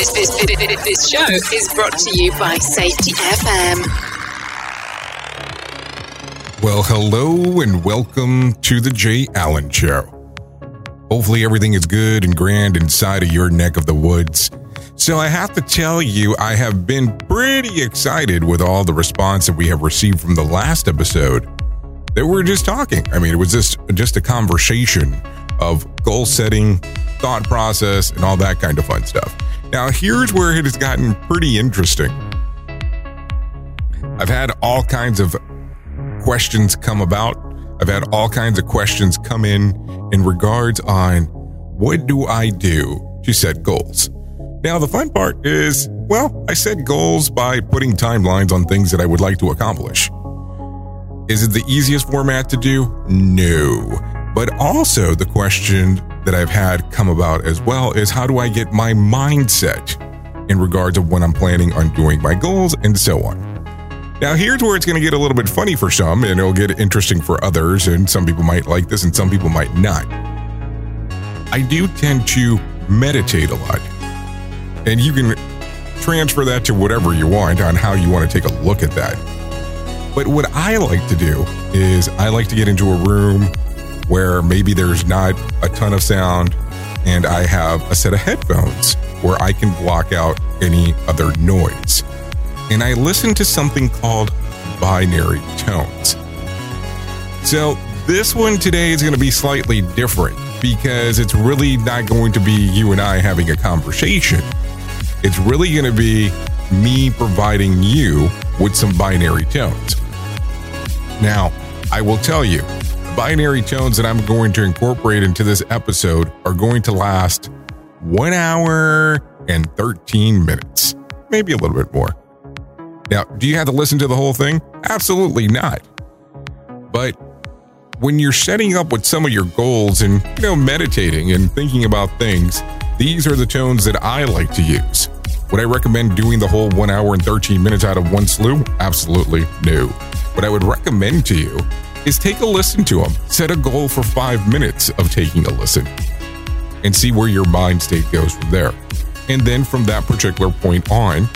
This, this, this, show is brought to you by Safety FM. Well, hello and welcome to the Jay Allen Show. Hopefully, everything is good and grand inside of your neck of the woods. So, I have to tell you, I have been pretty excited with all the response that we have received from the last episode that we are just talking. I mean, it was just just a conversation of goal setting, thought process, and all that kind of fun stuff. Now, here's where it has gotten pretty interesting. I've had all kinds of questions come about. I've had all kinds of questions come in in regards on what do I do to set goals. Now, the fun part is, well, I set goals by putting timelines on things that I would like to accomplish. Is it the easiest format to do? No. But also, the question that I've had come about as well is how do I get my mindset in regards of when I'm planning on doing my goals and so on. Now, here's where it's going to get a little bit funny for some, and it'll get interesting for others, and some people might like this and some people might not. I do tend to meditate a lot, and you can transfer that to whatever you want on how you want to take a look at that. But what I like to do is I like to get into a room where maybe there's not a ton of sound and I have a set of headphones where I can block out any other noise. And I listen to something called binary tones. So this one today is going to be slightly different because it's really not going to be you and I having a conversation. It's really going to be me providing you with some binary tones. Now, I will tell you, binary tones that I'm going to incorporate into this episode are going to last one hour and 13 minutes, maybe a little bit more. Now, do you have to listen to the whole thing? Absolutely not. But when you're setting up with some of your goals and, you know, meditating and thinking about things, these are the tones that I like to use. Would I recommend doing the whole one hour and 13 minutes out of one slew? Absolutely no. What I would recommend to you is take a listen to them. Set a goal for five minutes of taking a listen and see where your mind state goes from there. And then from that particular point on,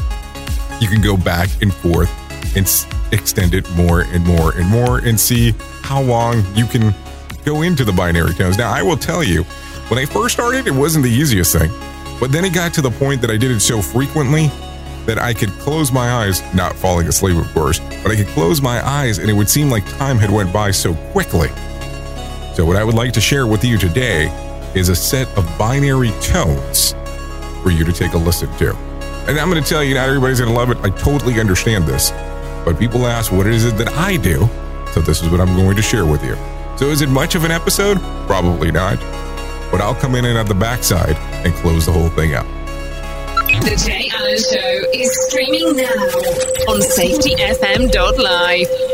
you can go back and forth and extend it more and more and more and see how long you can go into the binary tones. Now, I will tell you, when I first started, it wasn't the easiest thing. But then it got to the point that I did it so frequently that I could close my eyes, not falling asleep, of course, but I could close my eyes and it would seem like time had went by so quickly. So what I would like to share with you today is a set of binary tones for you to take a listen to. And I'm going to tell you, not everybody's going to love it. I totally understand this. But people ask, what is it that I do? So this is what I'm going to share with you. So is it much of an episode? Probably not. But I'll come in and at the backside and close the whole thing out. The Jay The show is streaming now on safetyfm.live.